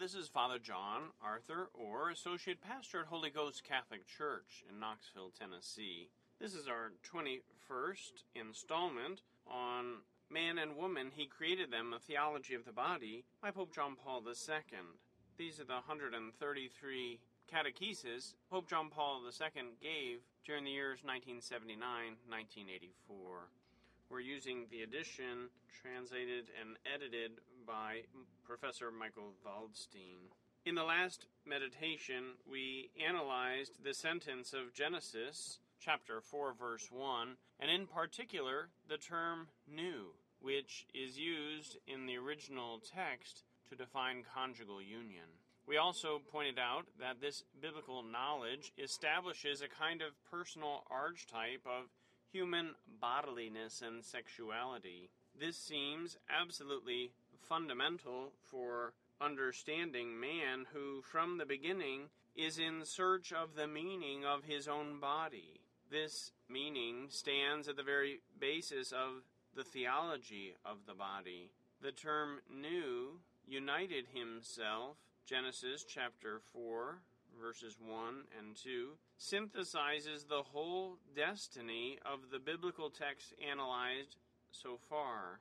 This is Father John Arthur, or Associate Pastor at Holy Ghost Catholic Church in Knoxville, Tennessee. This is our 21st installment on Man and Woman, He Created Them, A Theology of the Body by Pope John Paul II. These are the 133 catechesis Pope John Paul II gave during the years 1979 1984. We're using the edition translated and edited by Professor Michael Waldstein. In the last meditation, we analyzed the sentence of Genesis, chapter 4, verse 1, and in particular, the term knew, which is used in the original text to define conjugal union. We also pointed out that this biblical knowledge establishes a kind of personal archetype of human bodiliness and sexuality. This seems absolutely fundamental for understanding man who, from the beginning, is in search of the meaning of his own body. This meaning stands at the very basis of the theology of the body. The term knew united himself, Genesis chapter 4, verses 1 and 2, synthesizes the whole destiny of the biblical text analyzed so far.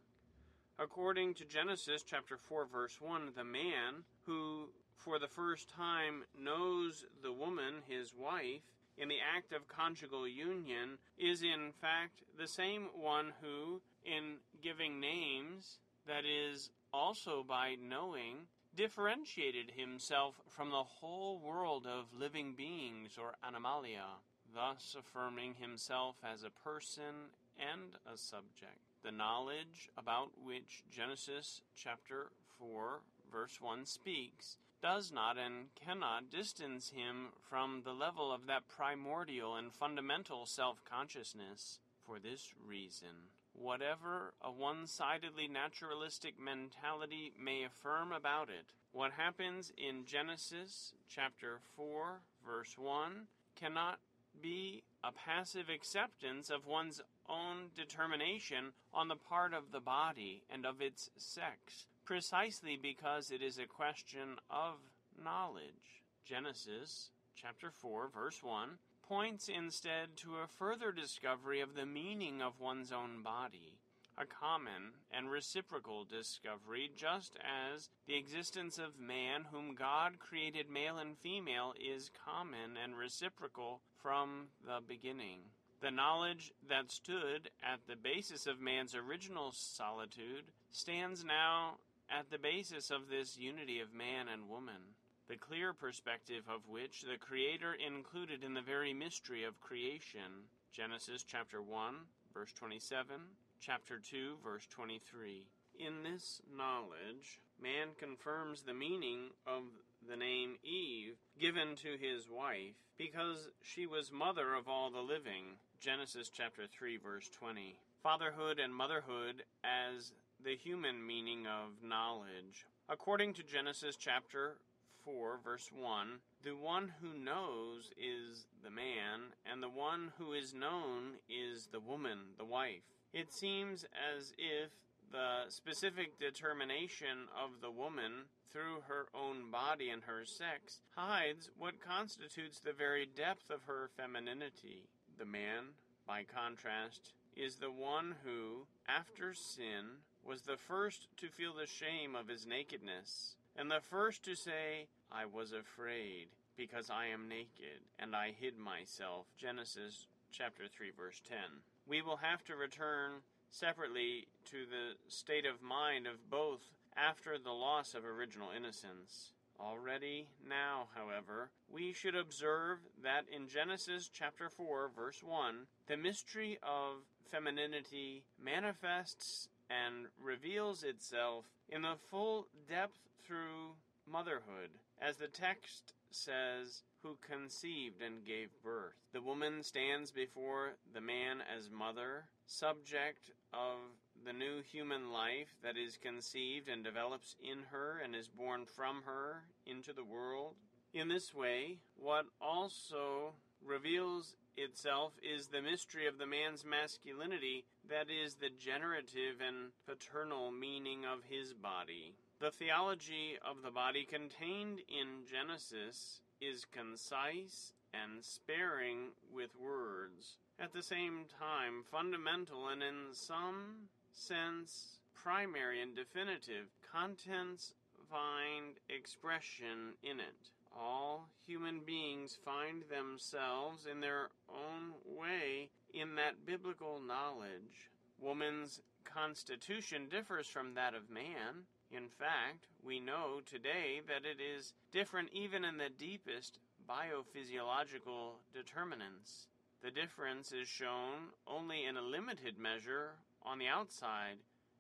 According to Genesis chapter 4 verse 1, the man who for the first time knows the woman, his wife, in the act of conjugal union is in fact the same one who, in giving names, that is, also by knowing, differentiated himself from the whole world of living beings or animalia, thus affirming himself as a person and a subject. The knowledge about which Genesis chapter 4 verse 1 speaks does not and cannot distance him from the level of that primordial and fundamental self consciousness for this reason. Whatever a one sidedly naturalistic mentality may affirm about it, what happens in Genesis chapter 4, verse 1, cannot be a passive acceptance of one's own determination on the part of the body and of its sex, precisely because it is a question of knowledge. Genesis chapter 4, verse 1 points instead to a further discovery of the meaning of one's own body, a common and reciprocal discovery, just as the existence of man, whom God created male and female, is common and reciprocal from the beginning. The knowledge that stood at the basis of man's original solitude stands now at the basis of this unity of man and woman the clear perspective of which the Creator included in the very mystery of creation. Genesis chapter 1, verse 27, chapter 2, verse 23. In this knowledge, man confirms the meaning of the name Eve given to his wife because she was mother of all the living. Genesis chapter 3, verse 20. Fatherhood and motherhood as the human meaning of knowledge. According to Genesis chapter 4, verse 1 The one who knows is the man, and the one who is known is the woman, the wife. It seems as if the specific determination of the woman through her own body and her sex hides what constitutes the very depth of her femininity. The man, by contrast, is the one who, after sin, was the first to feel the shame of his nakedness and the first to say, I was afraid, because I am naked, and I hid myself. Genesis chapter 3, verse 10. We will have to return separately to the state of mind of both after the loss of original innocence. Already now, however, we should observe that in Genesis chapter 4, verse 1, the mystery of femininity manifests and reveals itself in the full depth through motherhood. As the text says, who conceived and gave birth. The woman stands before the man as mother, subject of the new human life that is conceived and develops in her and is born from her into the world. In this way, what also reveals itself is the mystery of the man's masculinity, that is, the generative and paternal meaning of his body. The theology of the body contained in Genesis is concise and sparing with words, at the same time fundamental and in some sense primary and definitive. Contents find expression in it. All human beings find themselves in their own way in that biblical knowledge. Woman's constitution differs from that of man. In fact, we know today that it is different even in the deepest biophysiological determinants. The difference is shown only in a limited measure on the outside,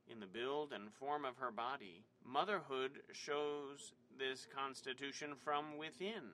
in the build and form of her body. Motherhood shows this constitution from within,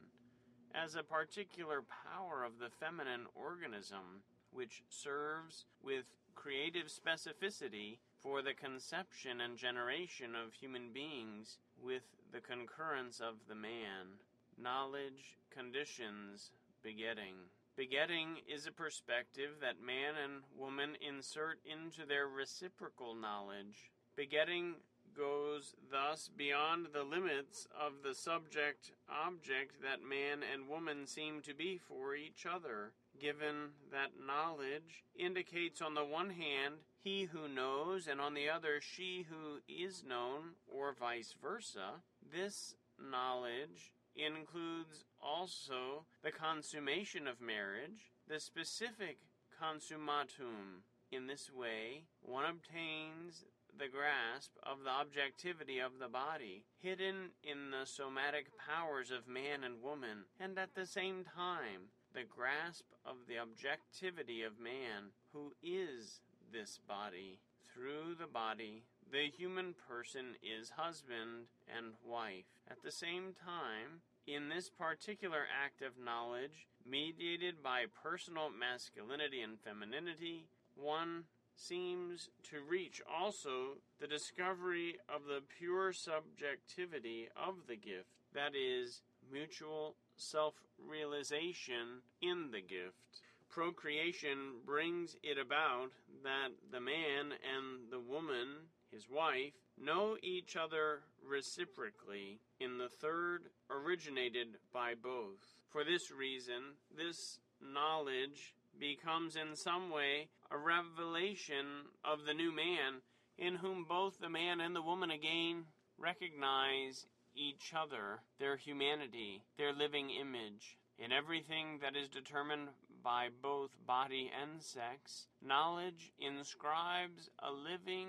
as a particular power of the feminine organism, which serves with creative specificity for the conception and generation of human beings with the concurrence of the man. Knowledge conditions begetting. Begetting is a perspective that man and woman insert into their reciprocal knowledge. Begetting goes thus beyond the limits of the subject object that man and woman seem to be for each other, given that knowledge indicates on the one hand he who knows, and on the other she who is known, or vice versa. This knowledge includes also the consummation of marriage, the specific consummatum. In this way, one obtains the grasp of the objectivity of the body, hidden in the somatic powers of man and woman, and at the same time, the grasp of the objectivity of man, who is this body. Through the body, the human person is husband and wife. At the same time, in this particular act of knowledge, mediated by personal masculinity and femininity, one seems to reach also the discovery of the pure subjectivity of the gift, that is, mutual self realization in the gift. Procreation brings it about that the man and the woman, his wife, know each other reciprocally in the third originated by both. For this reason, this knowledge becomes in some way a revelation of the new man in whom both the man and the woman again recognize each other, their humanity, their living image. In everything that is determined by both body and sex, knowledge inscribes a living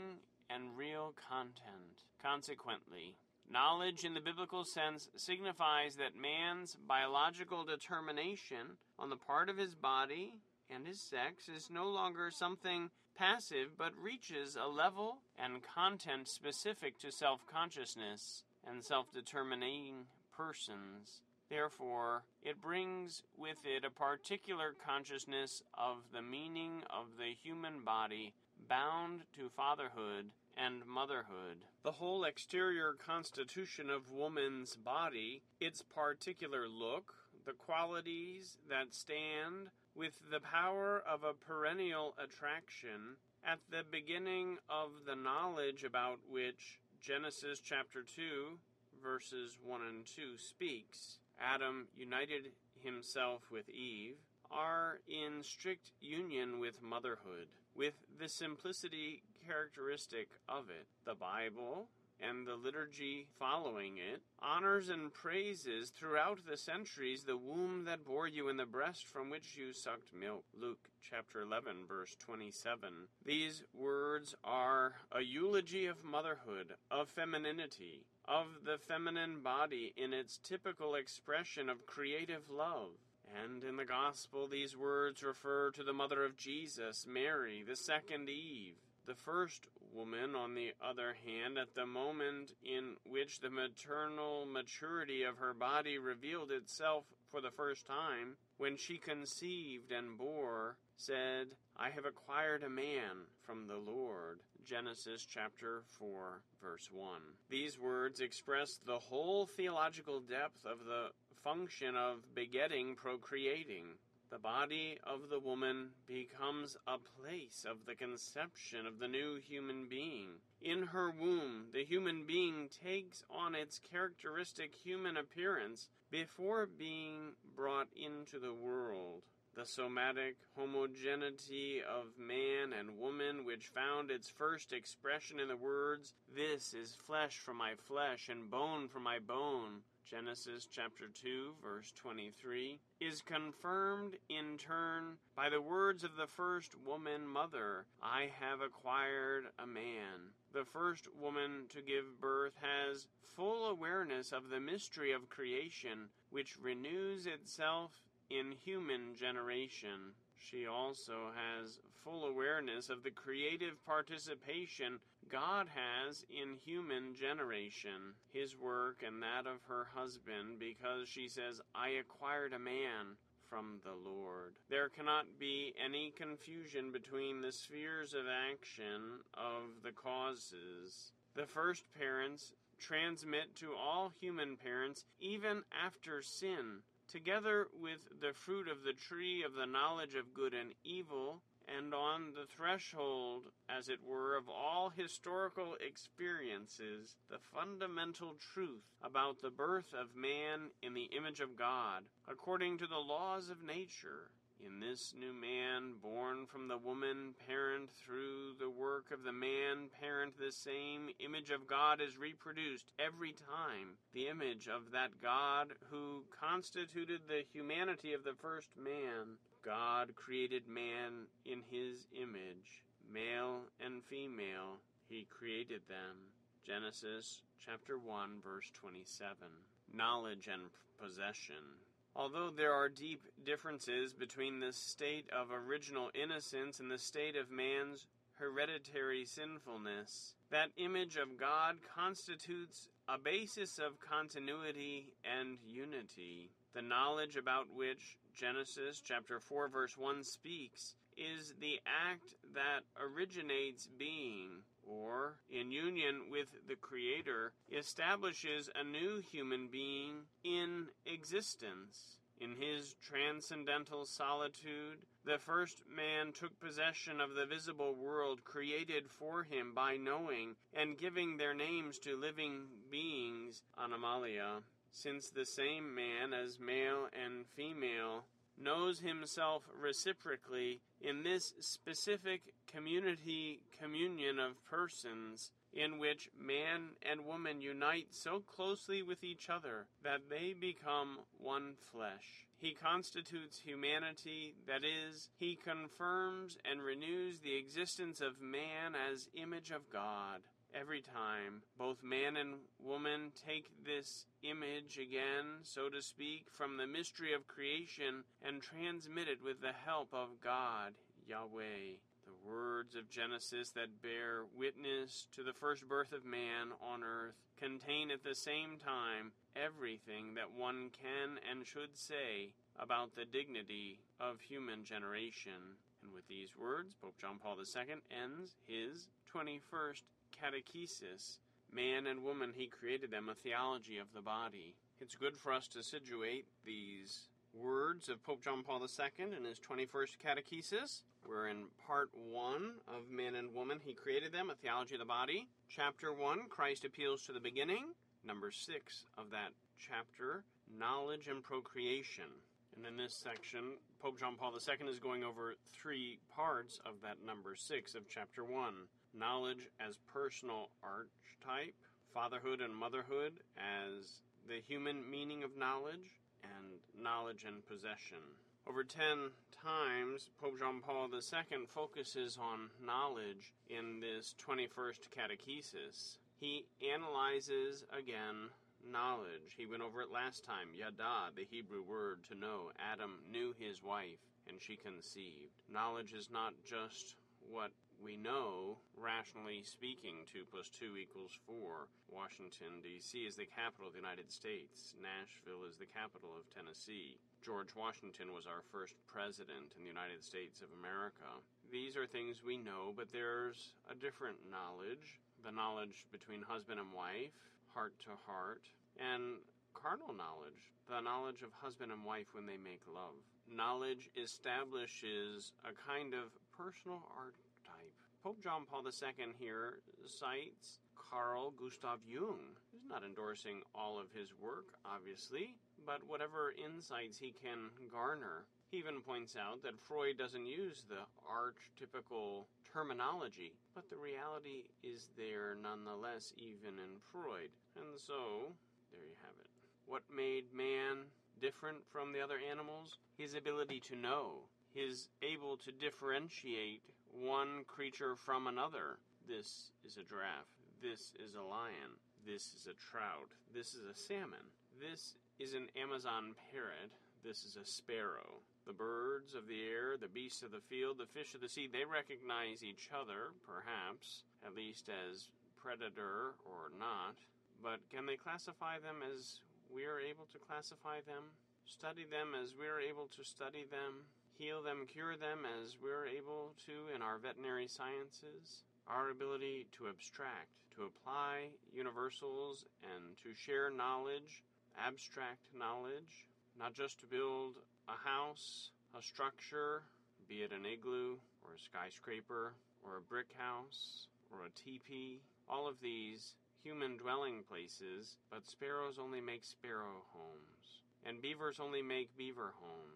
and real content. Consequently, knowledge in the biblical sense signifies that man's biological determination on the part of his body and his sex is no longer something passive but reaches a level and content specific to self consciousness and self determining persons. Therefore, it brings with it a particular consciousness of the meaning of the human body bound to fatherhood and motherhood. The whole exterior constitution of woman's body, its particular look, the qualities that stand with the power of a perennial attraction at the beginning of the knowledge about which Genesis chapter 2, verses 1 and 2 speaks. Adam united himself with Eve, are in strict union with motherhood, with the simplicity characteristic of it. The Bible, and the liturgy following it, honors and praises throughout the centuries the womb that bore you and the breast from which you sucked milk. Luke chapter 11, verse 27. These words are a eulogy of motherhood, of femininity, of the feminine body in its typical expression of creative love. And in the Gospel, these words refer to the mother of Jesus, Mary, the second Eve. The first woman, on the other hand, at the moment in which the maternal maturity of her body revealed itself for the first time, when she conceived and bore, said, I have acquired a man from the Lord. Genesis chapter 4, verse 1. These words express the whole theological depth of the function of begetting, procreating. The body of the woman becomes a place of the conception of the new human being. In her womb, the human being takes on its characteristic human appearance before being brought into the world. The somatic homogeneity of man and woman, which found its first expression in the words, This is flesh from my flesh and bone from my bone, Genesis chapter 2, verse 23, is confirmed in turn by the words of the first woman mother I have acquired a man. The first woman to give birth has full awareness of the mystery of creation, which renews itself in human generation. She also has full awareness of the creative participation God has in human generation, his work and that of her husband, because she says, I acquired a man from the Lord. There cannot be any confusion between the spheres of action of the causes. The first parents transmit to all human parents, even after sin, together with the fruit of the tree of the knowledge of good and evil, and on the threshold, as it were, of all historical experiences, the fundamental truth about the birth of man in the image of God, according to the laws of nature. In this new man, born from the woman parent through the work of the man parent, the same image of God is reproduced every time. The image of that God who constituted the humanity of the first man. God created man in his image, male and female, he created them. Genesis chapter 1, verse 27. Knowledge and possession. Although there are deep differences between the state of original innocence and the state of man's hereditary sinfulness, that image of God constitutes a basis of continuity and unity. The knowledge about which Genesis chapter 4 verse 1 speaks is the act that originates being, or, in union with the Creator, establishes a new human being in existence. In his transcendental solitude, the first man took possession of the visible world created for him by knowing and giving their names to living beings, animalia, since the same man, as male and female, knows himself reciprocally in this specific community communion of persons in which man and woman unite so closely with each other that they become one flesh. He constitutes humanity, that is, he confirms and renews the existence of man as image of God. Every time both man and woman take this image again, so to speak, from the mystery of creation and transmit it with the help of God, Yahweh. The words of Genesis that bear witness to the first birth of man on earth contain at the same time everything that one can and should say about the dignity of human generation. And with these words, Pope John Paul II ends his 21st catechesis. Man and woman, he created them, a theology of the body. It's good for us to situate these words of Pope John Paul II in his 21st catechesis. We're in part one of Man and Woman, He Created Them, a Theology of the Body. Chapter one, Christ Appeals to the Beginning. Number six of that chapter, Knowledge and Procreation. And in this section, Pope John Paul II is going over three parts of that number six of chapter one knowledge as personal archetype, fatherhood and motherhood as the human meaning of knowledge, and knowledge and possession. Over 10 times, Pope John Paul II focuses on knowledge in this 21st catechesis. He analyzes again knowledge. He went over it last time. Yada, the Hebrew word to know. Adam knew his wife, and she conceived. Knowledge is not just what we know, rationally speaking, 2 plus 2 equals 4. Washington, D.C. is the capital of the United States. Nashville is the capital of Tennessee. George Washington was our first president in the United States of America. These are things we know, but there's a different knowledge the knowledge between husband and wife, heart to heart, and carnal knowledge, the knowledge of husband and wife when they make love. Knowledge establishes a kind of personal archetype. Pope John Paul II here cites Carl Gustav Jung. He's not endorsing all of his work, obviously, but whatever insights he can garner. He even points out that Freud doesn't use the archetypical terminology, but the reality is there nonetheless, even in Freud. And so, there you have it. What made man different from the other animals? His ability to know, his able to differentiate one creature from another. This is a giraffe. This is a lion. This is a trout. This is a salmon. This is an Amazon parrot. This is a sparrow. The birds of the air, the beasts of the field, the fish of the sea, they recognize each other, perhaps, at least as predator or not. But can they classify them as we are able to classify them? Study them as we are able to study them? Heal them, cure them as we're able to in our veterinary sciences? Our ability to abstract, to apply universals, and to share knowledge, abstract knowledge, not just to build a house, a structure, be it an igloo or a skyscraper or a brick house or a teepee, all of these human dwelling places, but sparrows only make sparrow homes, and beavers only make beaver homes.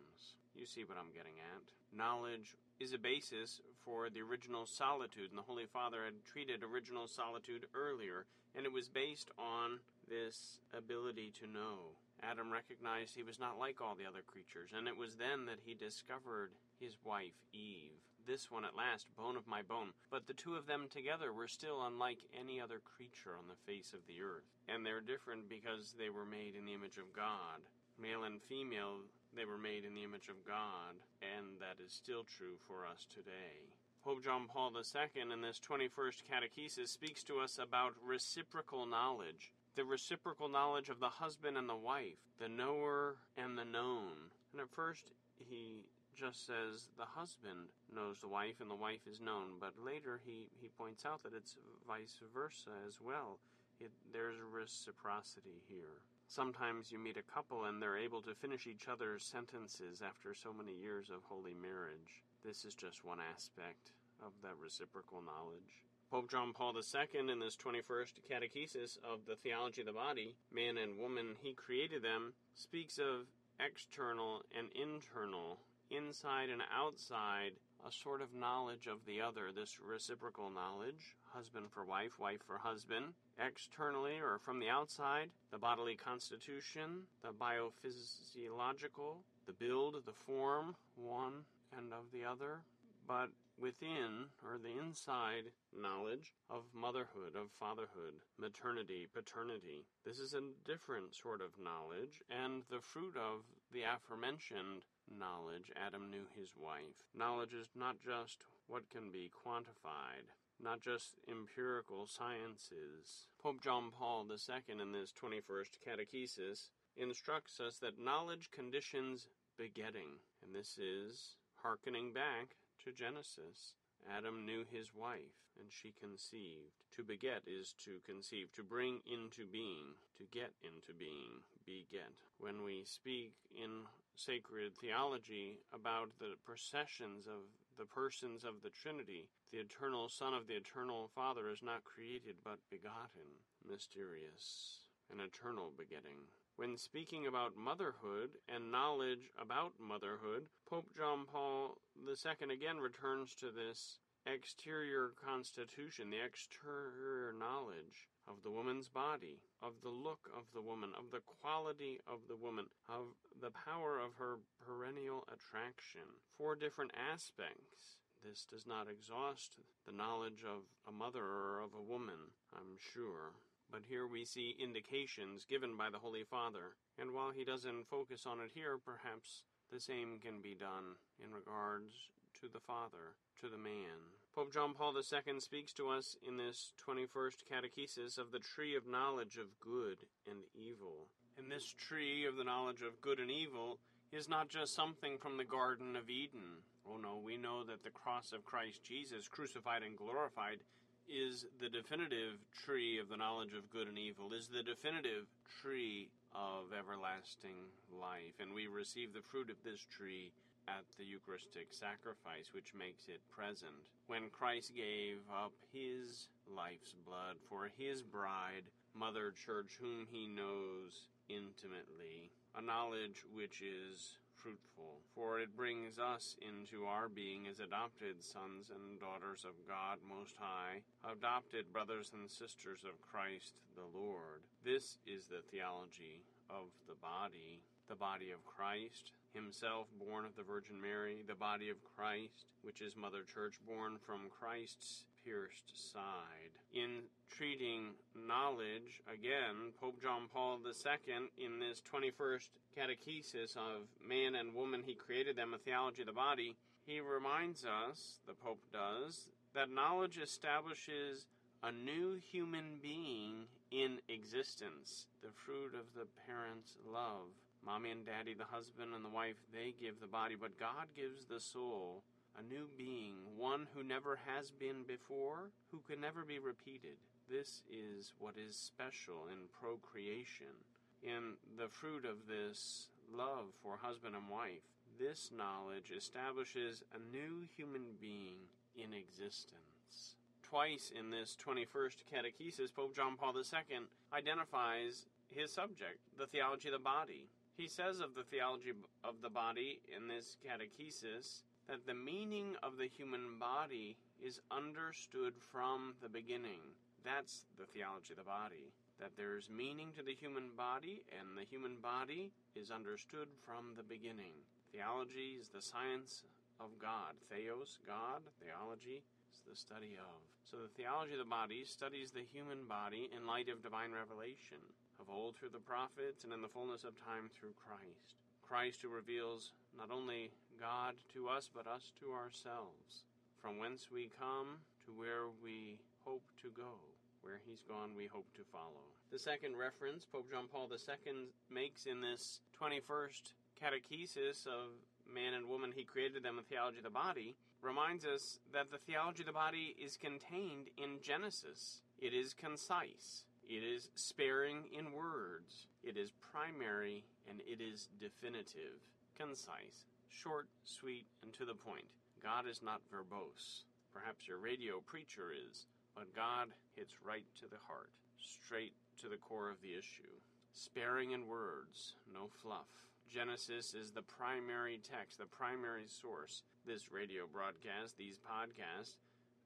You see what I'm getting at. Knowledge is a basis for the original solitude, and the Holy Father had treated original solitude earlier, and it was based on this ability to know. Adam recognized he was not like all the other creatures, and it was then that he discovered his wife, Eve. This one at last, bone of my bone. But the two of them together were still unlike any other creature on the face of the earth. And they're different because they were made in the image of God. Male and female, they were made in the image of God, and that is still true for us today. Pope John Paul II in this 21st Catechesis speaks to us about reciprocal knowledge the reciprocal knowledge of the husband and the wife, the knower and the known. And at first, he just says the husband knows the wife and the wife is known, but later he, he points out that it's vice versa as well. It, there's reciprocity here. Sometimes you meet a couple and they're able to finish each other's sentences after so many years of holy marriage. This is just one aspect of that reciprocal knowledge. Pope John Paul II, in this 21st Catechesis of the Theology of the Body, Man and Woman, He created them, speaks of external and internal, inside and outside, a sort of knowledge of the other, this reciprocal knowledge, husband for wife, wife for husband. Externally or from the outside, the bodily constitution, the biophysiological, the build, the form, one and of the other. But within, or the inside, knowledge of motherhood, of fatherhood, maternity, paternity. This is a different sort of knowledge, and the fruit of the aforementioned knowledge, Adam knew his wife. Knowledge is not just what can be quantified, not just empirical sciences. Pope John Paul II, in this 21st Catechesis, instructs us that knowledge conditions begetting, and this is hearkening back to Genesis. Adam knew his wife, and she conceived. To beget is to conceive, to bring into being, to get into being, beget. When we speak in sacred theology about the processions of the persons of the Trinity, the eternal Son of the eternal Father is not created but begotten, mysterious, an eternal begetting. When speaking about motherhood and knowledge about motherhood, Pope John Paul II again returns to this exterior constitution, the exterior knowledge of the woman's body, of the look of the woman, of the quality of the woman, of the power of her perennial attraction. Four different aspects. This does not exhaust the knowledge of a mother or of a woman, I'm sure. But here we see indications given by the Holy Father, and while he doesn't focus on it here, perhaps the same can be done in regards to the Father, to the man. Pope John Paul II speaks to us in this 21st Catechesis of the tree of knowledge of good and evil. And this tree of the knowledge of good and evil is not just something from the Garden of Eden. Oh no, we know that the cross of Christ Jesus, crucified and glorified, is the definitive tree of the knowledge of good and evil, is the definitive tree of everlasting life, and we receive the fruit of this tree at the Eucharistic sacrifice, which makes it present. When Christ gave up his life's blood for his bride, Mother Church, whom he knows intimately, a knowledge which is fruitful, for it brings us into our being as adopted sons and daughters of God Most High, adopted brothers and sisters of Christ the Lord. This is the theology of the body, the body of Christ, himself born of the Virgin Mary, the body of Christ, which is Mother Church born from Christ's pierced side. In treating knowledge, again, Pope John Paul II, in this 21st catechesis of man and woman, he created them, a theology of the body, he reminds us, the Pope does, that knowledge establishes a new human being in existence, the fruit of the parent's love. Mommy and daddy, the husband and the wife, they give the body, but God gives the soul a new being, one who never has been before, who can never be repeated. This is what is special in procreation. In the fruit of this love for husband and wife, this knowledge establishes a new human being in existence. Twice in this 21st catechesis, Pope John Paul II identifies his subject, the theology of the body. He says of the theology of the body in this catechesis that the meaning of the human body is understood from the beginning. That's the theology of the body. That there's meaning to the human body, and the human body is understood from the beginning. Theology is the science of God. Theos, God. Theology is the study of. So the theology of the body studies the human body in light of divine revelation, of old through the prophets and in the fullness of time through Christ. Christ who reveals not only God to us, but us to ourselves. From whence we come to where we hope to go. Where he's gone, we hope to follow. The second reference Pope John Paul II makes in this 21st catechesis of man and woman, he created them a theology of the body, reminds us that the theology of the body is contained in Genesis. It is concise. It is sparing in words. It is primary and it is definitive, concise, short, sweet, and to the point. God is not verbose. Perhaps your radio preacher is, but God hits right to the heart, straight to the core of the issue. Sparing in words, no fluff. Genesis is the primary text, the primary source. This radio broadcast, these podcasts,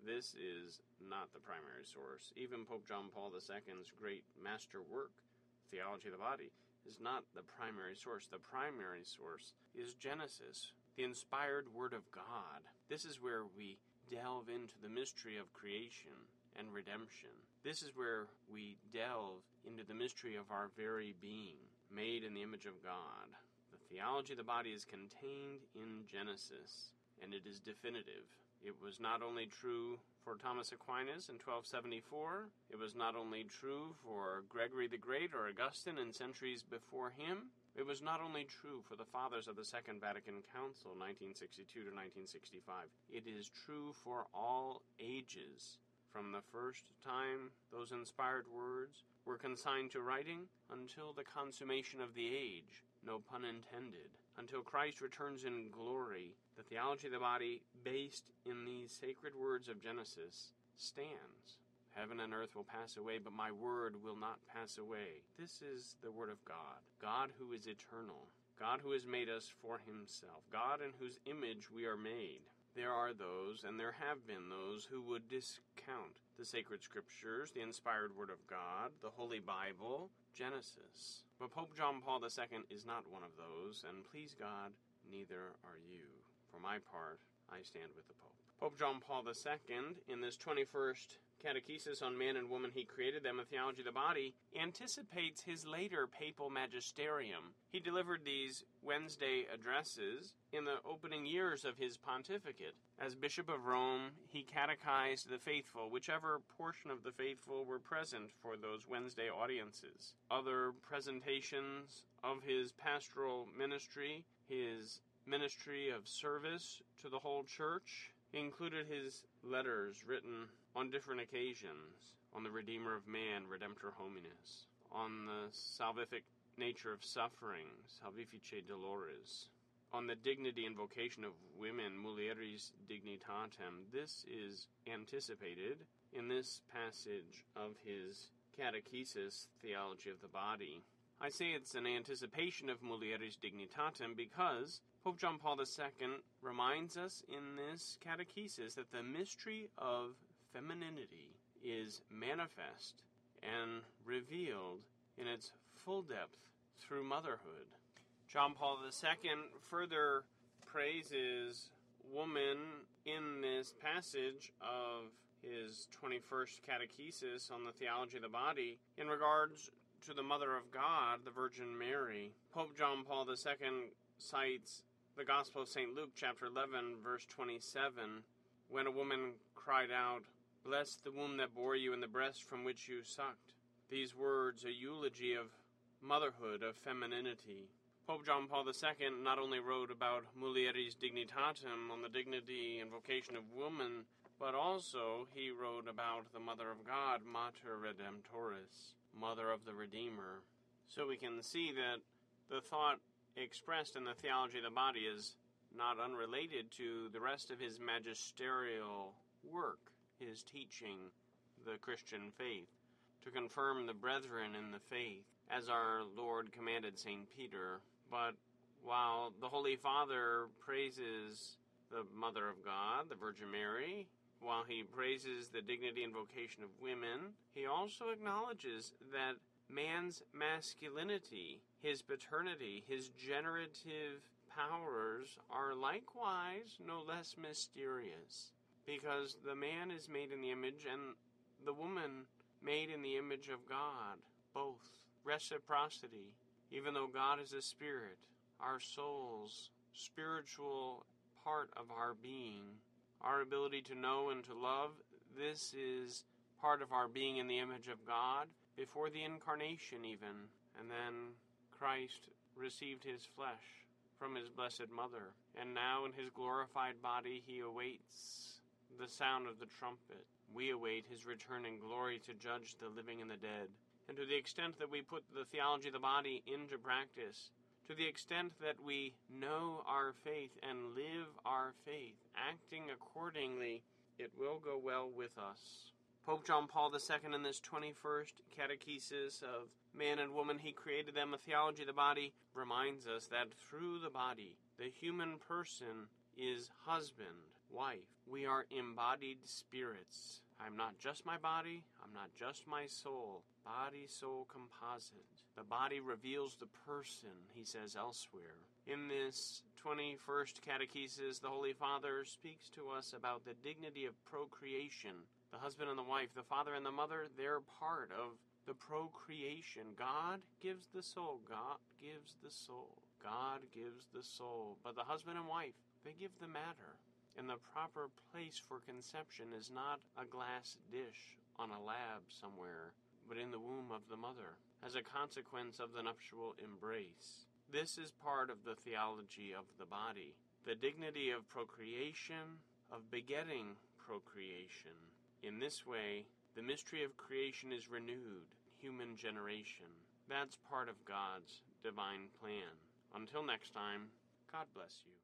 this is not the primary source. Even Pope John Paul II's great master work, Theology of the Body, is not the primary source. The primary source is Genesis, the inspired Word of God. This is where we delve into the mystery of creation and redemption. This is where we delve into the mystery of our very being, made in the image of God. The theology of the body is contained in Genesis, and it is definitive. It was not only true for Thomas Aquinas in 1274, it was not only true for Gregory the Great or Augustine in centuries before him, it was not only true for the fathers of the Second Vatican Council, 1962 to 1965. It is true for all ages. From the first time those inspired words were consigned to writing until the consummation of the age, no pun intended, until Christ returns in glory the theology of the body, based in these sacred words of Genesis, stands. Heaven and earth will pass away, but my word will not pass away. This is the word of God. God who is eternal. God who has made us for himself. God in whose image we are made. There are those, and there have been those, who would discount the sacred scriptures, the inspired word of God, the Holy Bible, Genesis. But Pope John Paul II is not one of those, and please God, neither are you. For my part, I stand with the Pope. Pope John Paul II, in this 21st Catechesis on Man and Woman He Created Them, a Theology of the Body, anticipates his later papal magisterium. He delivered these Wednesday addresses in the opening years of his pontificate. As Bishop of Rome, he catechized the faithful, whichever portion of the faithful were present for those Wednesday audiences. Other presentations of his pastoral ministry, his ministry of service to the whole church. Included his letters written on different occasions on the Redeemer of Man, Redemptor Hominis, on the salvific nature of suffering, Salvifici Doloris. On the dignity and vocation of women, mulieris dignitatem, this is anticipated in this passage of his catechesis, Theology of the Body. I say it's an anticipation of mulieris dignitatem because Pope John Paul II reminds us in this catechesis that the mystery of femininity is manifest and revealed in its full depth through motherhood. John Paul II further praises woman in this passage of his 21st catechesis on the theology of the body in regards to the Mother of God, the Virgin Mary. Pope John Paul II cites the Gospel of St. Luke, chapter 11, verse 27, when a woman cried out, Bless the womb that bore you and the breast from which you sucked. These words, a eulogy of motherhood, of femininity. Pope John Paul II not only wrote about mulieris dignitatem on the dignity and vocation of woman, but also he wrote about the Mother of God, Mater Redemptoris, Mother of the Redeemer. So we can see that the thought expressed in the theology of the body is not unrelated to the rest of his magisterial work his teaching the Christian faith, to confirm the brethren in the faith, as our Lord commanded St. Peter. But while the Holy Father praises the Mother of God, the Virgin Mary, while he praises the dignity and vocation of women, he also acknowledges that man's masculinity, his paternity, his generative powers are likewise no less mysterious because the man is made in the image and the woman made in the image of God. Both. Reciprocity. Even though God is a spirit, our souls, spiritual part of our being, our ability to know and to love, this is part of our being in the image of God before the incarnation, even. And then Christ received his flesh from his blessed mother. And now in his glorified body, he awaits the sound of the trumpet. We await his return in glory to judge the living and the dead. And to the extent that we put the theology of the body into practice, to the extent that we know our faith and live our faith, acting accordingly, it will go well with us. Pope John Paul II, in this 21st catechesis of man and woman, he created them a theology of the body, reminds us that through the body, the human person is husband, wife. We are embodied spirits. I'm not just my body, I'm not just my soul. Body soul composite. The body reveals the person, he says elsewhere. In this 21st catechesis, the Holy Father speaks to us about the dignity of procreation. The husband and the wife, the father and the mother, they're part of the procreation. God gives the soul. God gives the soul. God gives the soul. But the husband and wife, they give the matter and the proper place for conception is not a glass dish on a lab somewhere, but in the womb of the mother, as a consequence of the nuptial embrace. This is part of the theology of the body, the dignity of procreation, of begetting procreation. In this way, the mystery of creation is renewed, human generation. That's part of God's divine plan. Until next time, God bless you.